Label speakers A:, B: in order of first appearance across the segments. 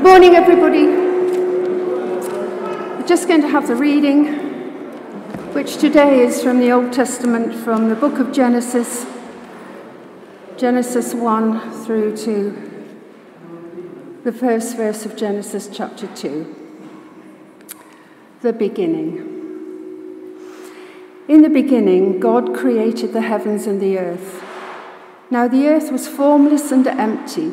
A: Good morning, everybody. We're just going to have the reading, which today is from the Old Testament, from the book of Genesis, Genesis 1 through to the first verse of Genesis chapter 2. The beginning. In the beginning, God created the heavens and the earth. Now the earth was formless and empty.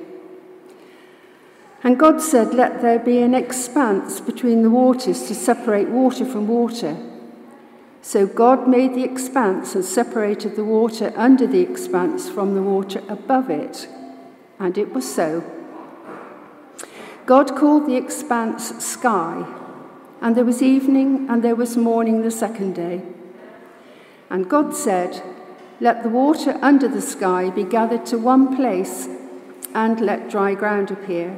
A: And God said, Let there be an expanse between the waters to separate water from water. So God made the expanse and separated the water under the expanse from the water above it. And it was so. God called the expanse sky, and there was evening and there was morning the second day. And God said, Let the water under the sky be gathered to one place, and let dry ground appear.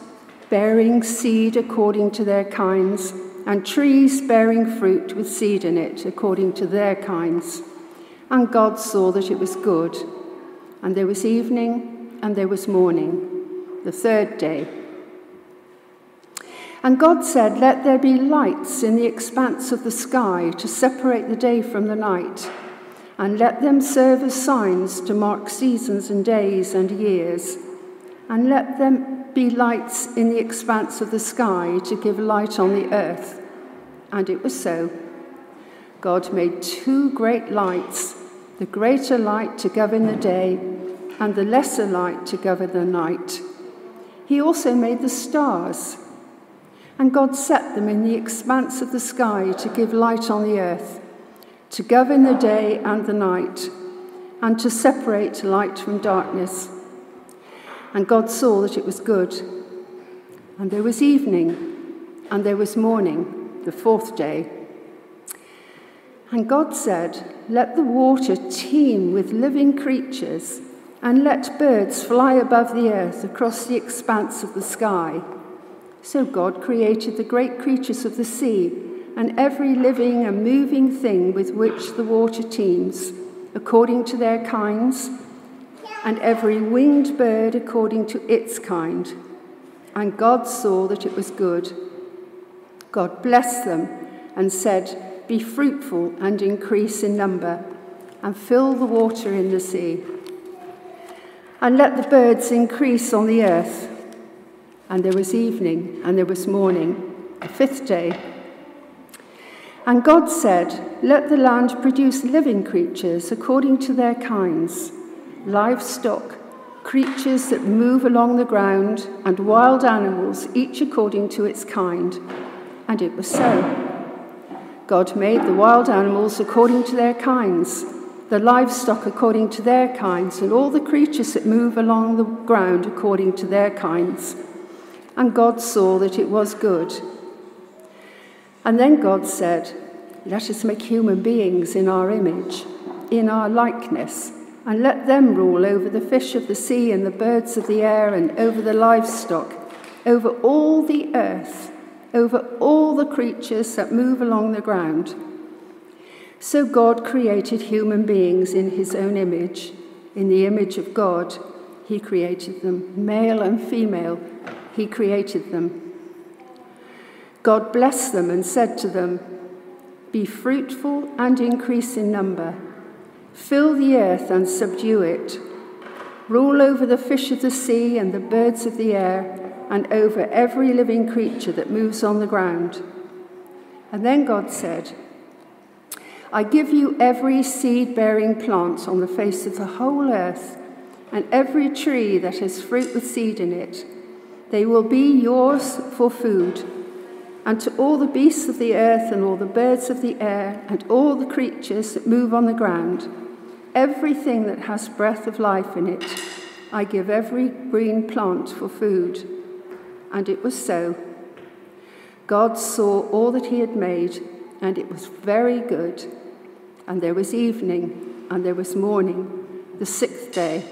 A: bearing seed according to their kinds, and trees bearing fruit with seed in it according to their kinds. And God saw that it was good. And there was evening, and there was morning, the third day. And God said, Let there be lights in the expanse of the sky to separate the day from the night, and let them serve as signs to mark seasons and days and years, and let them be lights in the expanse of the sky to give light on the earth. And it was so. God made two great lights the greater light to govern the day, and the lesser light to govern the night. He also made the stars. And God set them in the expanse of the sky to give light on the earth, to govern the day and the night, and to separate light from darkness. And God saw that it was good. And there was evening, and there was morning, the fourth day. And God said, Let the water teem with living creatures, and let birds fly above the earth across the expanse of the sky. So God created the great creatures of the sea, and every living and moving thing with which the water teems, according to their kinds and every winged bird according to its kind. And God saw that it was good. God blessed them and said, Be fruitful and increase in number, and fill the water in the sea. And let the birds increase on the earth. And there was evening, and there was morning, the fifth day. And God said, Let the land produce living creatures according to their kinds livestock, creatures that move along the ground, and wild animals, each according to its kind. And it was so. God made the wild animals according to their kinds, the livestock according to their kinds, and all the creatures that move along the ground according to their kinds. And God saw that it was good. And then God said, Let us make human beings in our image, in our likeness and let them rule over the fish of the sea and the birds of the air and over the livestock, over all the earth, over all the creatures that move along the ground. So God created human beings in his own image. In the image of God, he created them. Male and female, he created them. God blessed them and said to them, Be fruitful and increase in number Fill the earth and subdue it. Rule over the fish of the sea and the birds of the air, and over every living creature that moves on the ground. And then God said, I give you every seed bearing plant on the face of the whole earth, and every tree that has fruit with seed in it. They will be yours for food. And to all the beasts of the earth, and all the birds of the air, and all the creatures that move on the ground, everything that has breath of life in it, I give every green plant for food. And it was so. God saw all that he had made, and it was very good. And there was evening, and there was morning, the sixth day.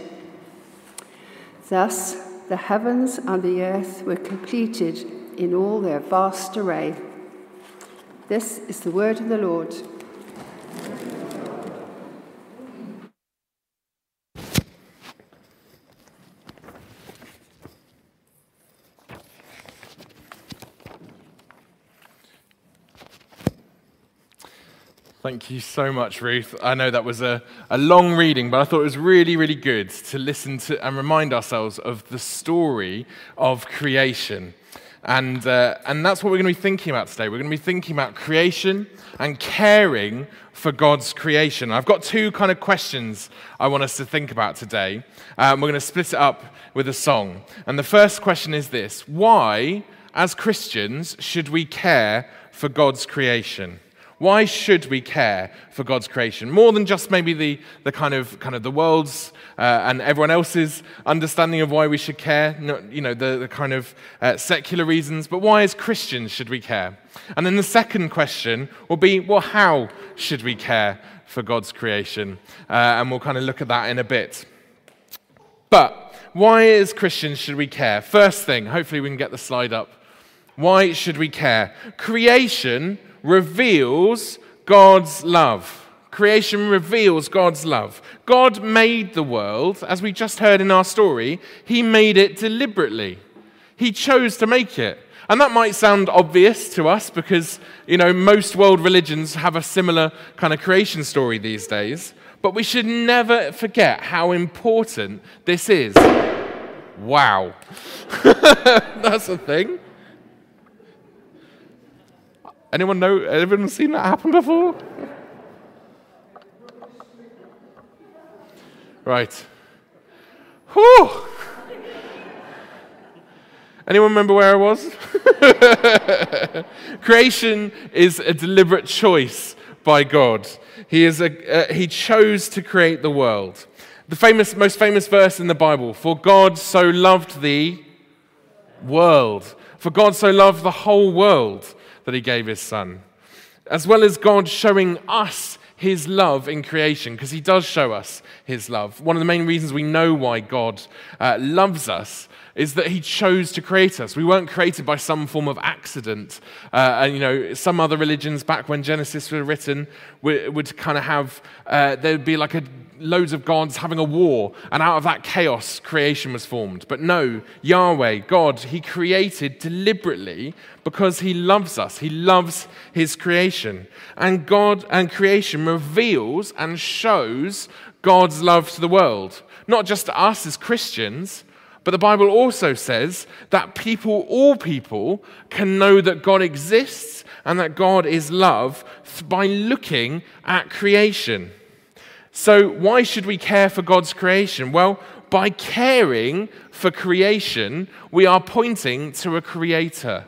A: Thus the heavens and the earth were completed in all their vast array. This is the word of the Lord.
B: Thank you so much, Ruth. I know that was a, a long reading, but I thought it was really, really good to listen to and remind ourselves of the story of creation. And, uh, and that's what we're going to be thinking about today. We're going to be thinking about creation and caring for God's creation. I've got two kind of questions I want us to think about today. Um, we're going to split it up with a song. And the first question is this Why, as Christians, should we care for God's creation? Why should we care for God's creation? More than just maybe the, the kind of kind of the world's uh, and everyone else's understanding of why we should care, not, you know, the, the kind of uh, secular reasons, but why as Christians should we care? And then the second question will be, well, how should we care for God's creation? Uh, and we'll kind of look at that in a bit. But why as Christians should we care? First thing, hopefully we can get the slide up. Why should we care? Creation reveals God's love. Creation reveals God's love. God made the world, as we just heard in our story, He made it deliberately. He chose to make it. And that might sound obvious to us because, you know, most world religions have a similar kind of creation story these days. But we should never forget how important this is. Wow. That's a thing. Anyone know? Anyone seen that happen before? Right. Whew. Anyone remember where I was? Creation is a deliberate choice by God. He, is a, uh, he chose to create the world. The famous, most famous verse in the Bible For God so loved the world. For God so loved the whole world that he gave his son. As well as God showing us his love in creation, because he does show us his love. One of the main reasons we know why God uh, loves us is that he chose to create us. We weren't created by some form of accident. Uh, and, you know, some other religions back when Genesis was written would, would kind of have, uh, there'd be like a loads of gods having a war, and out of that chaos, creation was formed. But no, Yahweh, God, He created deliberately because He loves us. He loves His creation. And God and creation reveals and shows God's love to the world, not just to us as Christians. But the Bible also says that people, all people, can know that God exists and that God is love by looking at creation. So, why should we care for God's creation? Well, by caring for creation, we are pointing to a creator.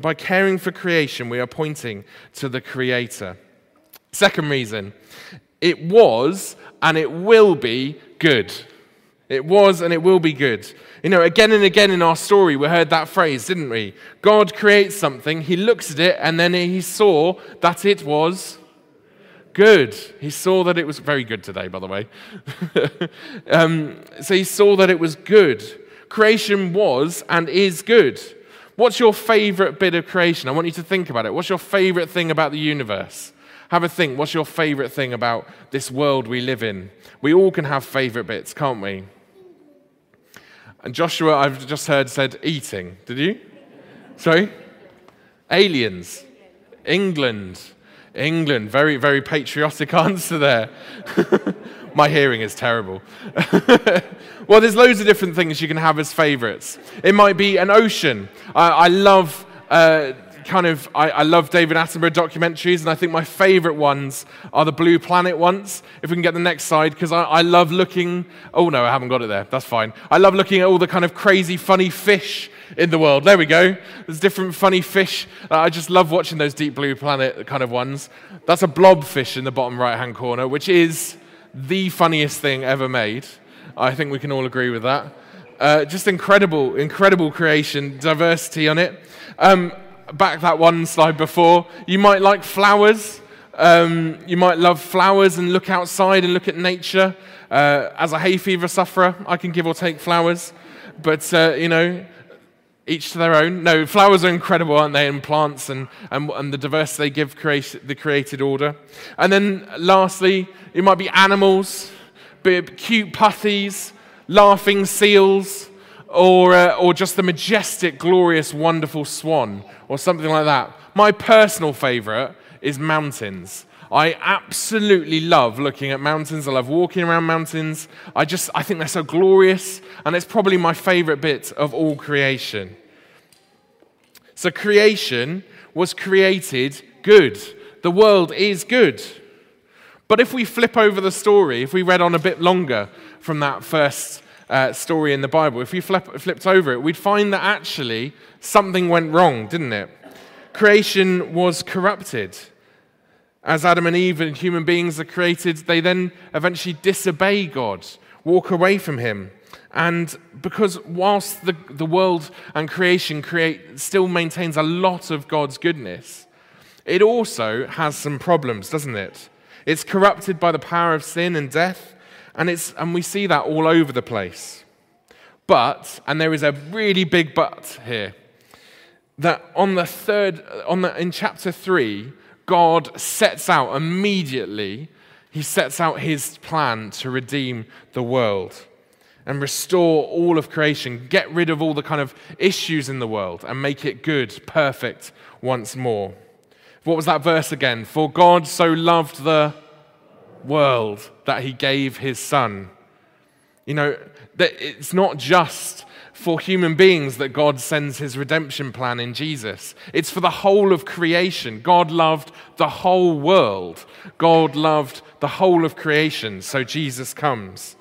B: By caring for creation, we are pointing to the creator. Second reason, it was and it will be good. It was and it will be good. You know, again and again in our story, we heard that phrase, didn't we? God creates something, he looks at it, and then he saw that it was good. He saw that it was very good today, by the way. um, so he saw that it was good. Creation was and is good. What's your favorite bit of creation? I want you to think about it. What's your favorite thing about the universe? Have a think. What's your favorite thing about this world we live in? We all can have favorite bits, can't we? And Joshua, I've just heard, said eating. Did you? Sorry? Aliens. England. England. Very, very patriotic answer there. My hearing is terrible. well, there's loads of different things you can have as favorites. It might be an ocean. I, I love. Uh, kind of, I, I, love David Attenborough documentaries, and I think my favorite ones are the Blue Planet ones. If we can get the next slide, because I, I love looking. Oh no, I haven't got it there. That's fine. I love looking at all the kind of crazy, funny fish in the world. There we go. There's different funny fish. Uh, I just love watching those Deep Blue Planet kind of ones. That's a blobfish in the bottom right hand corner, which is the funniest thing ever made. I think we can all agree with that. Uh, just incredible, incredible creation, diversity on it. Um, back that one slide before. You might like flowers. Um, you might love flowers and look outside and look at nature. Uh, as a hay fever sufferer, I can give or take flowers. But, uh, you know, each to their own. No, flowers are incredible, aren't they? And plants and, and, and the diversity they give the created order. And then lastly, it might be animals, cute putties, laughing seals, or, uh, or just the majestic, glorious, wonderful swan, or something like that. My personal favorite is mountains. I absolutely love looking at mountains. I love walking around mountains. I just I think they're so glorious and it's probably my favorite bit of all creation. So creation was created good. The world is good. But if we flip over the story, if we read on a bit longer from that first uh, story in the Bible, if we flip, flipped over it, we'd find that actually something went wrong, didn't it? Creation was corrupted. As Adam and Eve and human beings are created, they then eventually disobey God, walk away from Him. And because whilst the, the world and creation create, still maintains a lot of God's goodness, it also has some problems, doesn't it? It's corrupted by the power of sin and death, and, it's, and we see that all over the place. But, and there is a really big but here, that on the third, on the, in chapter 3, God sets out immediately, he sets out his plan to redeem the world and restore all of creation, get rid of all the kind of issues in the world and make it good, perfect once more. What was that verse again? For God so loved the world that he gave his son. You know, that it's not just for human beings that God sends his redemption plan in Jesus. It's for the whole of creation. God loved the whole world. God loved the whole of creation. So Jesus comes.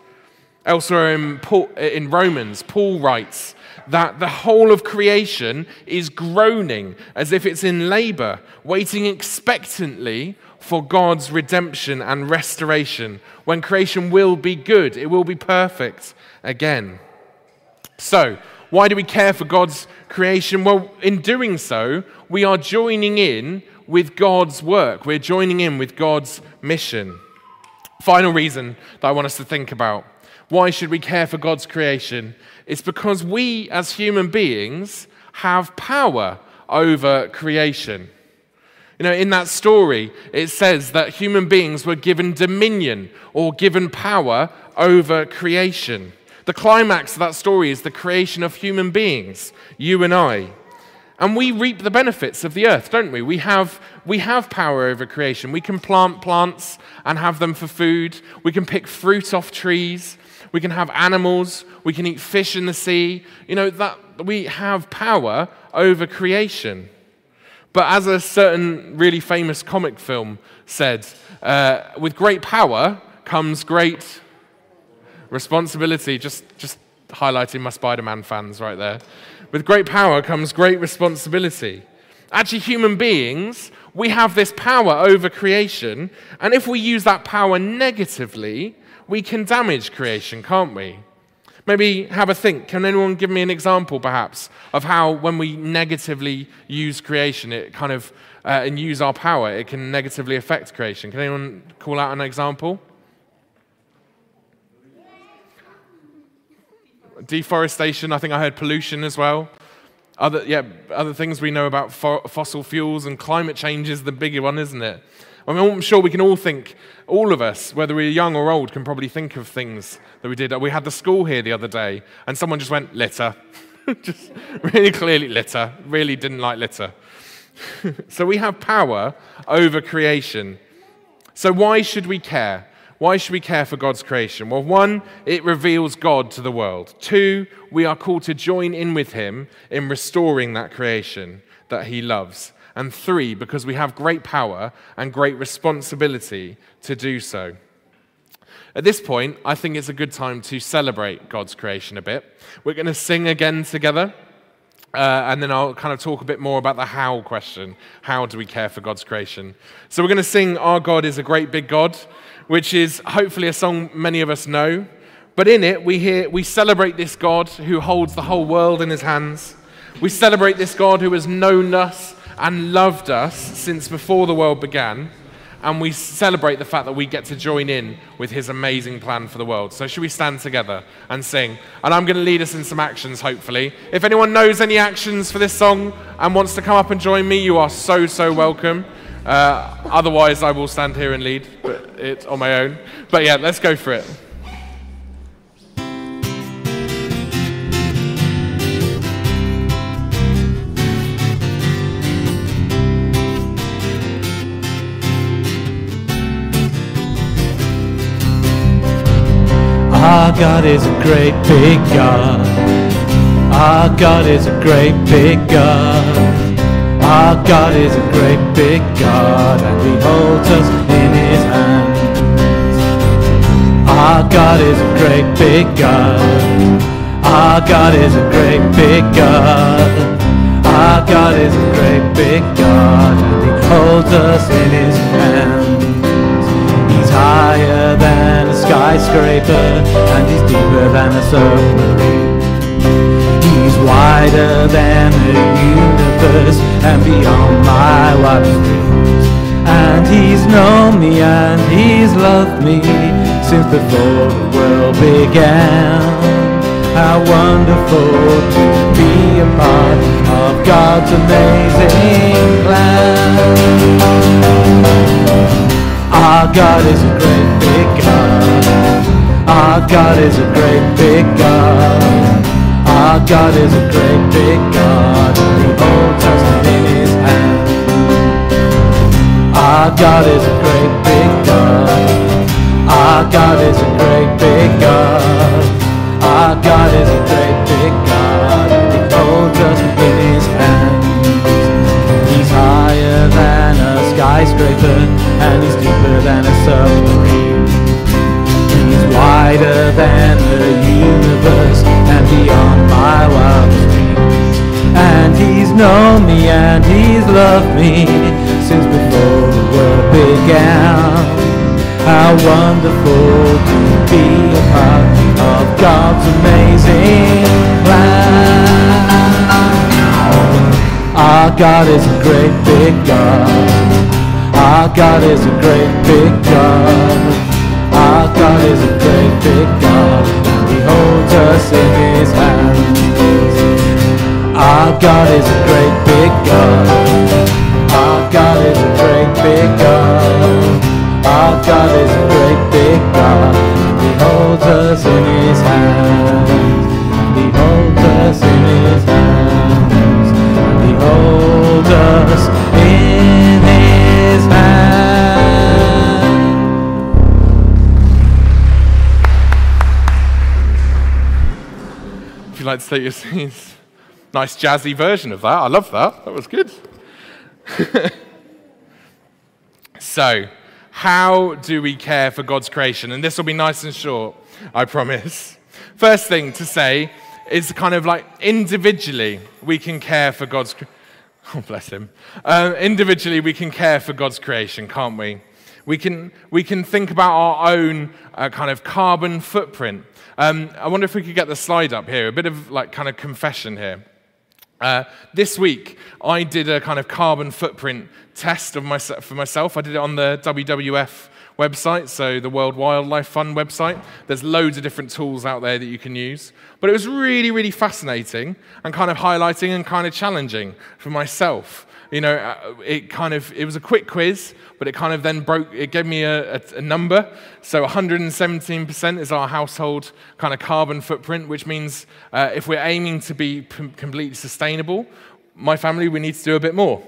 B: Elsewhere in, Paul, in Romans, Paul writes that the whole of creation is groaning as if it's in labor, waiting expectantly for God's redemption and restoration, when creation will be good, it will be perfect again. So, why do we care for God's creation? Well, in doing so, we are joining in with God's work, we're joining in with God's mission. Final reason that I want us to think about why should we care for God's creation? It's because we, as human beings, have power over creation. You know, in that story, it says that human beings were given dominion or given power over creation. The climax of that story is the creation of human beings, you and I. And we reap the benefits of the earth, don't we? We have, we have power over creation. We can plant plants and have them for food. We can pick fruit off trees. We can have animals. We can eat fish in the sea. You know, that we have power over creation. But as a certain really famous comic film said, uh, with great power comes great responsibility. Just, just highlighting my Spider Man fans right there. With great power comes great responsibility. Actually, human beings, we have this power over creation, and if we use that power negatively, we can damage creation, can't we? Maybe have a think. Can anyone give me an example, perhaps, of how when we negatively use creation, it kind of, uh, and use our power, it can negatively affect creation? Can anyone call out an example? Deforestation, I think I heard pollution as well. Other, yeah, other things we know about fo- fossil fuels and climate change is the bigger one, isn't it? I mean, I'm sure we can all think, all of us, whether we're young or old, can probably think of things that we did. We had the school here the other day, and someone just went, litter. just really clearly litter. Really didn't like litter. so we have power over creation. So why should we care? Why should we care for God's creation? Well, one, it reveals God to the world. Two, we are called to join in with Him in restoring that creation that He loves. And three, because we have great power and great responsibility to do so. At this point, I think it's a good time to celebrate God's creation a bit. We're going to sing again together. Uh, and then I'll kind of talk a bit more about the how question. How do we care for God's creation? So we're going to sing Our God is a Great Big God, which is hopefully a song many of us know. But in it, we, hear, we celebrate this God who holds the whole world in his hands. We celebrate this God who has known us and loved us since before the world began and we celebrate the fact that we get to join in with his amazing plan for the world. So, should we stand together and sing? And I'm going to lead us in some actions, hopefully. If anyone knows any actions for this song and wants to come up and join me, you are so, so welcome. Uh, otherwise, I will stand here and lead but it's on my own. But yeah, let's go for it.
C: Our God is a great big God. Our God is a great big God. Our God is a great big God, and He holds us in His hands. Our God is a great big God. Our God is a great big God. Our God is a great big God, and He holds us in His hands He's higher than a skyscraper and he's deeper than a submarine. He's wider than the universe and beyond my dreams. And he's known me and he's loved me since before the world began. How wonderful to be a part of God's amazing plan. Our God is a great big God. Our God is a great big God. Our God is a great big God. Our God is a great big God. Our God is a great big God. Our God is a great big God. He holds us in His hand. He's higher than a skyscraper and he's deeper than God's amazing plan. Our God is a great big God. Our God is a great big God. Our God is a great big God. He holds us in his hands. Our God is a great big God. Our God is a great big God. Our God is a great big God.
B: You take your seats? Nice jazzy version of that. I love that. That was good. so, how do we care for God's creation? And this will be nice and short, I promise. First thing to say is kind of like individually we can care for God's. Oh, bless him. Uh, individually we can care for God's creation, can't we? We can, we can think about our own uh, kind of carbon footprint. Um, I wonder if we could get the slide up here, a bit of like kind of confession here. Uh, this week, I did a kind of carbon footprint test of myself, for myself. I did it on the WWF website, so the World Wildlife Fund website. There's loads of different tools out there that you can use. But it was really, really fascinating and kind of highlighting and kind of challenging for myself you know, uh, it kind of, it was a quick quiz, but it kind of then broke, it gave me a, a, a number. So 117% is our household kind of carbon footprint, which means uh, if we're aiming to be p- completely sustainable, my family, we need to do a bit more.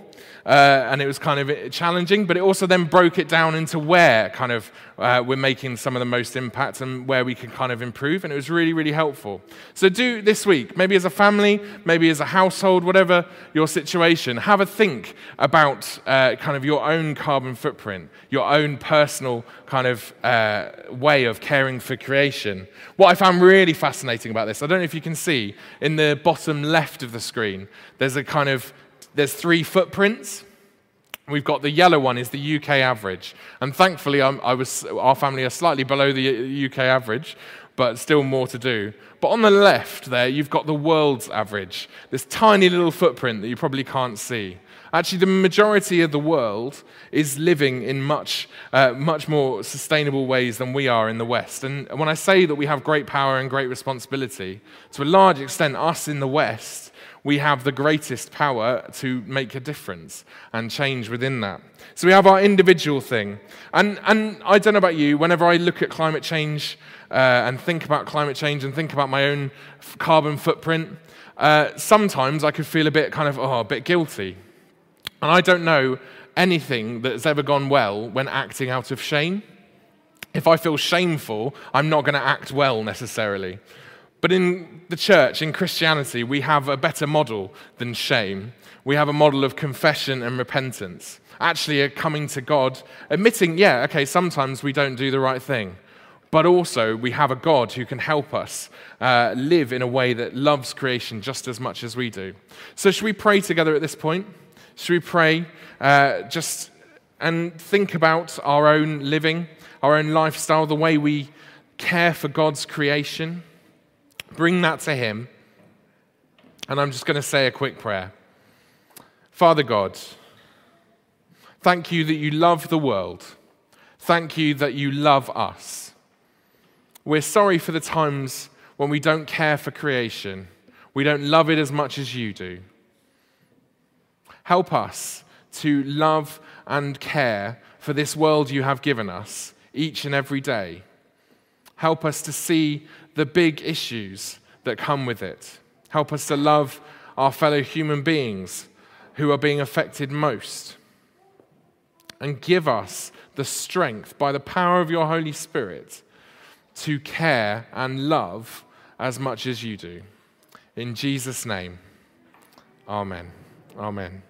B: Uh, and it was kind of challenging, but it also then broke it down into where kind of uh, we're making some of the most impact and where we can kind of improve, and it was really, really helpful. So do this week, maybe as a family, maybe as a household, whatever your situation, have a think about uh, kind of your own carbon footprint, your own personal kind of uh, way of caring for creation. What I found really fascinating about this, I don't know if you can see in the bottom left of the screen, there's a kind of there's three footprints. We've got the yellow one is the UK average, and thankfully, I'm, i was our family are slightly below the UK average, but still more to do. But on the left there, you've got the world's average, this tiny little footprint that you probably can't see. Actually, the majority of the world is living in much, uh, much more sustainable ways than we are in the West. And when I say that we have great power and great responsibility, to a large extent, us in the West we have the greatest power to make a difference and change within that. So we have our individual thing. And, and I don't know about you, whenever I look at climate change uh, and think about climate change and think about my own carbon footprint, uh, sometimes I could feel a bit kind of, oh, a bit guilty. And I don't know anything that's ever gone well when acting out of shame. If I feel shameful, I'm not going to act well necessarily. But in the church, in Christianity, we have a better model than shame. We have a model of confession and repentance. Actually, a coming to God, admitting, yeah, okay, sometimes we don't do the right thing. But also, we have a God who can help us uh, live in a way that loves creation just as much as we do. So, should we pray together at this point? Should we pray uh, just and think about our own living, our own lifestyle, the way we care for God's creation? Bring that to Him. And I'm just going to say a quick prayer. Father God, thank you that you love the world. Thank you that you love us. We're sorry for the times when we don't care for creation. We don't love it as much as you do. Help us to love and care for this world you have given us each and every day. Help us to see the big issues that come with it. Help us to love our fellow human beings who are being affected most. And give us the strength by the power of your Holy Spirit to care and love as much as you do. In Jesus' name, amen. Amen.